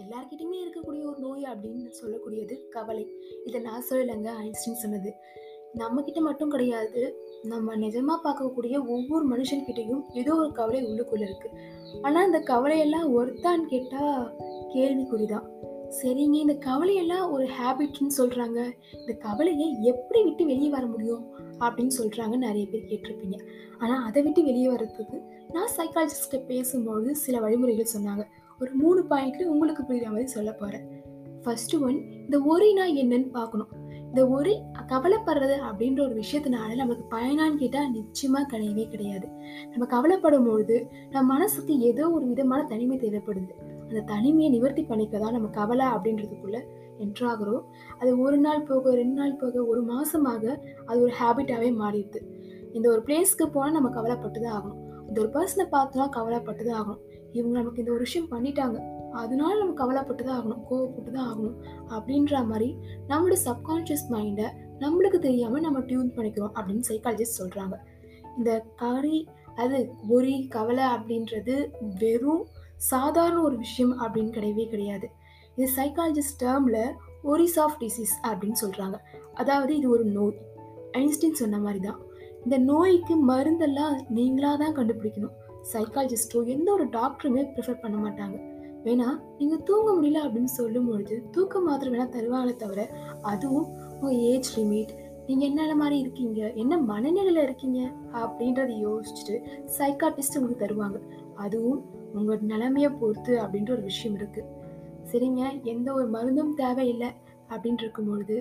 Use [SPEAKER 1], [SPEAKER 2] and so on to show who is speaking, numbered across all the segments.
[SPEAKER 1] எல்லார்கிட்டையுமே இருக்கக்கூடிய ஒரு நோய் அப்படின்னு சொல்லக்கூடியது கவலை. இதை நான் சொல்லலைங்க ஐன்ஸ்டின் சொன்னது. நம்மக்கிட்ட மட்டும் கிடையாது நம்ம நிஜமாக பார்க்கக்கூடிய ஒவ்வொரு மனுஷன்கிட்டையும் ஏதோ ஒரு கவலை உள்ளுக்குள்ளே இருக்குது ஆனால் இந்த கவலையெல்லாம் ஒருத்தான்னு கேட்டால் கேள்விக்குறி தான் சரிங்க இந்த கவலையெல்லாம் ஒரு ஹேபிட்னு சொல்கிறாங்க இந்த கவலையை எப்படி விட்டு வெளியே வர முடியும் அப்படின்னு சொல்கிறாங்க நிறைய பேர் கேட்டிருப்பீங்க. ஆனால் அதை விட்டு வெளியே வர்றதுக்கு நான் சைக்காலஜிஸ்ட்டை பேசும்பொழுது சில வழிமுறைகள் சொன்னாங்க. ஒரு மூணு பாயிண்ட்ல உங்களுக்கு புரியுற மாதிரி சொல்ல போகிறேன் ஃபர்ஸ்ட் ஒன் இந்த ஒரினா என்னன்னு பார்க்கணும். இந்த ஒரி கவலைப்படுறது அப்படின்ற ஒரு விஷயத்தினால நமக்கு பயனான்னு கேட்டால் நிச்சயமாக கிடையவே கிடையாது. நம்ம கவலைப்படும் பொழுது நம்ம மனசுக்கு ஏதோ ஒரு விதமான தனிமை தேவைப்படுது. அந்த தனிமையை நிவர்த்தி பண்ணிக்க தான் நம்ம கவலை அப்படின்றதுக்குள்ள என்ட்ராகிறோம் அது ஒரு நாள் போக ரெண்டு நாள் போக ஒரு மாசமாக அது ஒரு ஹேபிட்டாகவே மாறிடுது. இந்த ஒரு பிளேஸ்க்கு போனால் நம்ம கவலைப்பட்டு தான் ஆகணும். இந்த ஒரு பர்சனை பார்த்தோம்னா கவலைப்பட்டு தான் ஆகணும். இவங்க நமக்கு இந்த ஒரு விஷயம் பண்ணிட்டாங்க. அதனால நம்ம கவலைப்பட்டு தான் ஆகணும் கோவப்பட்டு தான் ஆகணும் அப்படின்ற மாதிரி நம்மளோட சப்கான்ஷியஸ் மைண்டை நம்மளுக்கு தெரியாமல் நம்ம டியூன் பண்ணிக்கிறோம் அப்படின்னு சைக்காலஜிஸ்ட் சொல்கிறாங்க இந்த கறி அது ஒரி கவலை அப்படின்றது வெறும் சாதாரண ஒரு விஷயம் அப்படின்னு கிடையவே கிடையாது. இது சைக்காலஜிஸ்ட் டேர்மில் ஒரிஸ் ஆஃப் டிசீஸ் அப்படின்னு சொல்கிறாங்க அதாவது இது ஒரு நோய். ஐன்ஸ்டீன் சொன்ன மாதிரி தான் இந்த நோய்க்கு மருந்தெல்லாம் நீங்களாக தான் கண்டுபிடிக்கணும். சைக்காலஜிஸ்ட்டோ எந்த ஒரு டாக்டருமே ப்ரிஃபர் பண்ண மாட்டாங்க. வேணா நீங்கள் தூங்க முடியல அப்படின்னு சொல்லும்பொழுது தூக்க மாத்திரை வேணா தருவாங்களே தவிர அதுவும் உங்கள் ஏஜ் லிமிட் நீங்கள் என்ன மாதிரி இருக்கீங்க என்ன மனநிலையில் இருக்கீங்க அப்படின்றத யோசிச்சுட்டு சைக்காட்டிஸ்ட் உங்களுக்கு தருவாங்க. அதுவும் உங்கள் நிலைமையை பொறுத்து அப்படின்ற ஒரு விஷயம் இருக்குது சரிங்க எந்த ஒரு மருந்தும் தேவையில்லை அப்படின்ட்டு இருக்கும்பொழுது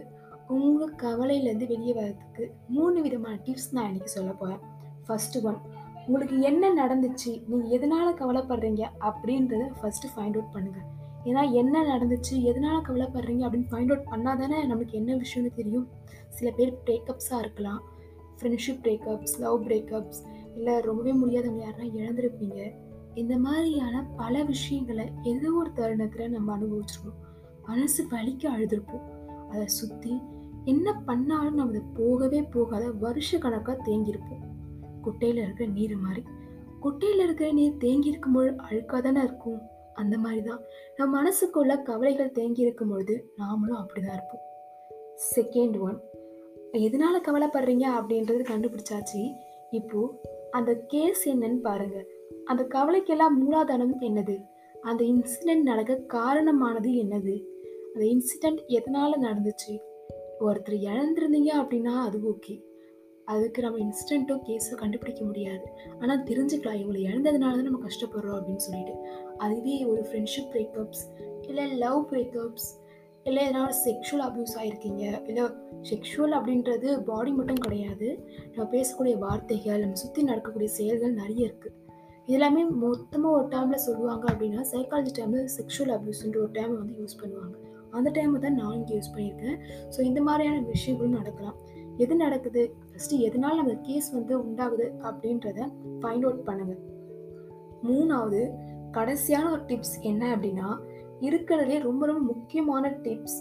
[SPEAKER 1] உங்கள் கவலையிலேருந்து வெளியே வர்றதுக்கு மூணு விதமான டிப்ஸ் நான் இன்னைக்கு சொல்ல போகிறேன் ஃபஸ்ட்டு ஒன் உங்களுக்கு என்ன நடந்துச்சு? நீங்கள் எதனால் கவலைப்படுறீங்க? அப்படின்றத ஃபஸ்ட்டு ஃபைண்ட் அவுட் பண்ணுங்கள் ஏன்னா என்ன நடந்துச்சு? எதனால் கவலைப்படுறீங்க? அப்படின்னு ஃபைண்ட் அவுட் பண்ணால் தானே நமக்கு என்ன விஷயம்னு தெரியும். சில பேர் பிரேக்கப்ஸாக இருக்கலாம். ஃப்ரெண்ட்ஷிப் பிரேக்கப்ஸ் லவ் பிரேக்கப்ஸ் இல்லை ரொம்பவே முடியாதவங்க யாருன்னா இழந்திருப்பீங்க. இந்த மாதிரியான பல விஷயங்களை ஏதோ ஒரு தருணத்தில் நம்ம அனுபவிச்சிருக்கோம். மனசு வலிக்க அழுதுருப்போம். அதை சுற்றி என்ன பண்ணாலும் நம்ம போகவே போகாத வருஷ கணக்காக தேங்கியிருப்போம். குட்டையில் இருக்கிற நீர் மாதிரி. குட்டையில் இருக்கிற நீர் தேங்கி இருக்கும்போது அழுக்காக தானே இருக்கும்? அந்த மாதிரி தான் நம்ம மனசுக்குள்ள கவலைகள் தேங்கி இருக்கும் பொழுது நாமளும் அப்படி தான் இருப்போம். செகண்ட் ஒன் எதனால் கவலைப்படுறீங்க அப்படின்றது கண்டுபிடிச்சாச்சு. இப்போது அந்த கேஸ் என்னன்னு பாருங்கள் அந்த கவலைக்கெல்லாம் மூலாதாரம் என்னது? அந்த இன்சிடெண்ட் நடக்க காரணமானது என்னது? அந்த இன்சிடெண்ட் எதனால் நடந்துச்சு? ஒருத்தர் இழந்திருந்தீங்க அப்படின்னா அது ஓகே அதுக்கு நம்ம இன்ஸ்டண்ட்டோ கேஸோ கண்டுபிடிக்க முடியாது. ஆனால் தெரிஞ்சுக்கலாம். இவங்களை இழந்ததுனால தான் நம்ம கஷ்டப்படுறோம் அப்படின்னு சொல்லிட்டு. அதுவே ஒரு ஃப்ரெண்ட்ஷிப் பிரேக்கப்ஸ் இல்லை லவ் பிரேக்கப்ஸ் இல்லை எதனா செக்ஷுவல் அப்யூஸ் ஆகிருக்கீங்க இல்லை செக்ஷுவல் அப்படின்றது பாடி மட்டும் கிடையாது. நம்ம பேசக்கூடிய வார்த்தைகள் நம்ம சுற்றி நடக்கக்கூடிய செயல்கள் நிறைய இருக்குது இதெல்லாமே மொத்தமாக ஒரு டைமில் சொல்லுவாங்க அப்படின்னா சைக்காலஜி டைமில் செக்ஷுவல் அப்யூஸ்ன்ற ஒரு டைம் வந்து யூஸ் பண்ணுவாங்க. அந்த டைமை தான் நான் இங்கே யூஸ் பண்ணியிருக்கேன். ஸோ இந்த மாதிரியான விஷயங்களும் நடக்கலாம். எது நடக்குது? ஃபஸ்ட்டு எதனால் நம்ம கேஸ் வந்து உண்டாகுது அப்படின்றத ஃபைண்ட் அவுட் பண்ணுங்கள் மூணாவது கடைசியான ஒரு டிப்ஸ் என்ன அப்படின்னா இருக்கிறதுலே ரொம்ப ரொம்ப முக்கியமான டிப்ஸ்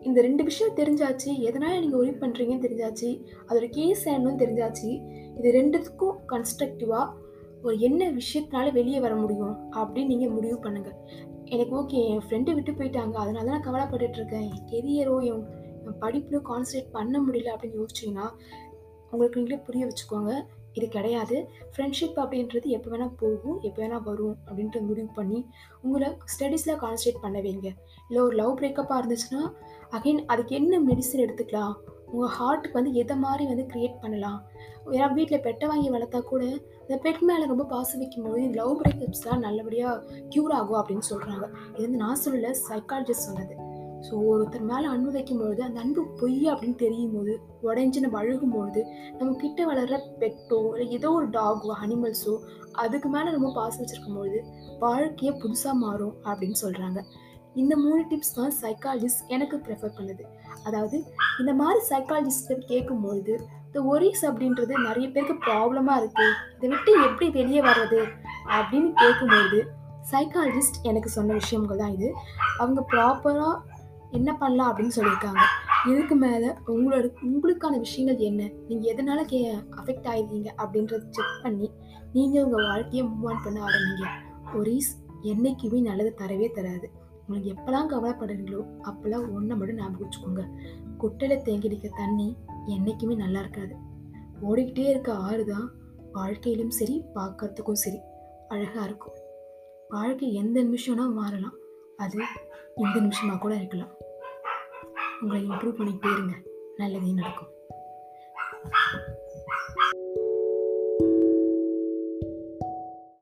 [SPEAKER 1] இந்த ரெண்டு விஷயம் தெரிஞ்சாச்சு எதனால் நீங்கள் ஒரி பண்ணுறீங்கன்னு தெரிஞ்சாச்சு அதோட கேஸ் என்னன்னு தெரிஞ்சாச்சு இது ரெண்டுத்துக்கும் கன்ஸ்ட்ரக்டிவாக ஒரு என்ன விஷயத்தினால வெளியே வர முடியும் அப்படின்னு நீங்கள் முடிவு பண்ணுங்கள் எனக்கு ஓகே என் ஃப்ரெண்டு விட்டு போயிட்டாங்க அதனால தான் நான் கவலைப்பட்டுட்டு இருக்கேன் என் கெரியரோ என் படிப்பில் கான்சன்ட்ரேட் பண்ண முடியல அப்படின்னு யோசிச்சிங்கன்னா உங்களுக்கு நீங்களே புரிய வச்சுக்கோங்க. இது கிடையாது. ஃப்ரெண்ட்ஷிப் அப்படின்றது எப்போ வேணால் போகும் எப்போ வேணால் வரும் அப்படின்ட்டு முடிவு பண்ணி உங்களை ஸ்டடீஸில் கான்சன்ட்ரேட் பண்ண வைங்க. இல்லை ஒரு லவ் பிரேக்கப்பாக இருந்துச்சுன்னா அகைன் அதுக்கு என்ன மெடிசன் எடுத்துக்கலாம்? உங்கள் ஹார்ட்டுக்கு வந்து எதை மாதிரி வந்து க்ரியேட் பண்ணலாம்? ஏன்னா வீட்டில் பெட்டை வாங்கி வளர்த்தா கூட இந்த பெட் மேலே ரொம்ப பாசம் வைக்கும்போது இந்த லவ் பிரேக்கப்ஸ்லாம் நல்லபடியாக க்யூர் ஆகும் அப்படின்னு சொல்கிறாங்க இது வந்து நான் சொல்லலை சைக்காலஜிஸ்ட் சொன்னது. ஸோ ஒருத்தர் மேலே அன்பு வைக்கும் பொழுது அந்த அன்பு பொய் அப்படின்னு தெரியும் போது உடஞ்சி நம்ம அழுகும்பொழுது நம்ம கிட்ட வளர்கிற பெட்டோ இல்லை ஏதோ ஒரு டாகோ அனிமல்ஸோ அதுக்கு மேலே ரொம்ப பாசம் வச்சுருக்கும்பொழுது வாழ்க்கையே புதுசாக மாறும் அப்படின்னு சொல்கிறாங்க இந்த மூணு டிப்ஸ் தான் சைக்காலஜிஸ்ட் எனக்கு ப்ரிஃபர் பண்ணுது. அதாவது இந்த மாதிரி சைக்காலஜிஸ்ட் கேட்கும்பொழுது இந்த ஒரிஸ் அப்படின்றது நிறைய பேருக்கு ப்ராப்ளமாக இருக்குது இதை விட்டு எப்படி வெளியே வர்றது அப்படின்னு கேட்கும்பொழுது சைக்காலஜிஸ்ட் எனக்கு சொன்ன விஷயங்கள் தான் இது. அவங்க ப்ராப்பராக என்ன பண்ணலாம் அப்படின்னு சொல்லியிருக்காங்க. இதுக்கு மேலே உங்களோட உங்களுக்கான விஷயங்கள் என்ன? நீங்கள் எதனால கே அஃபெக்ட் ஆயிருக்கீங்க அப்படின்றத செக் பண்ணி நீங்கள் உங்கள் வாழ்க்கையை மூவ் ஆன் பண்ண ஆரம்பிங்க. ஒரீஸ் என்றைக்குமே நல்லது தரவே தராது. உங்களுக்கு எப்போல்லாம் கவலைப்படுறீங்களோ அப்போல்லாம் ஒன்றை மட்டும் ஞாபகம் வச்சுக்கோங்க. குட்டையில் தேங்கிடிக்க தண்ணி என்றைக்குமே நல்லா இருக்காது. ஓடிக்கிட்டே இருக்க ஆறு தான் வாழ்க்கையிலும் சரி பார்க்கறதுக்கும் சரி அழகாக இருக்கும். வாழ்க்கை எந்த நிமிஷம்னா மாறலாம். அது இந்த நிமிஷமாக கூட இருக்கலாம். உங்களை இம்ப்ரூவ் பண்ணிக்கிட்டே இருங்க. நல்லதே நடக்கும்.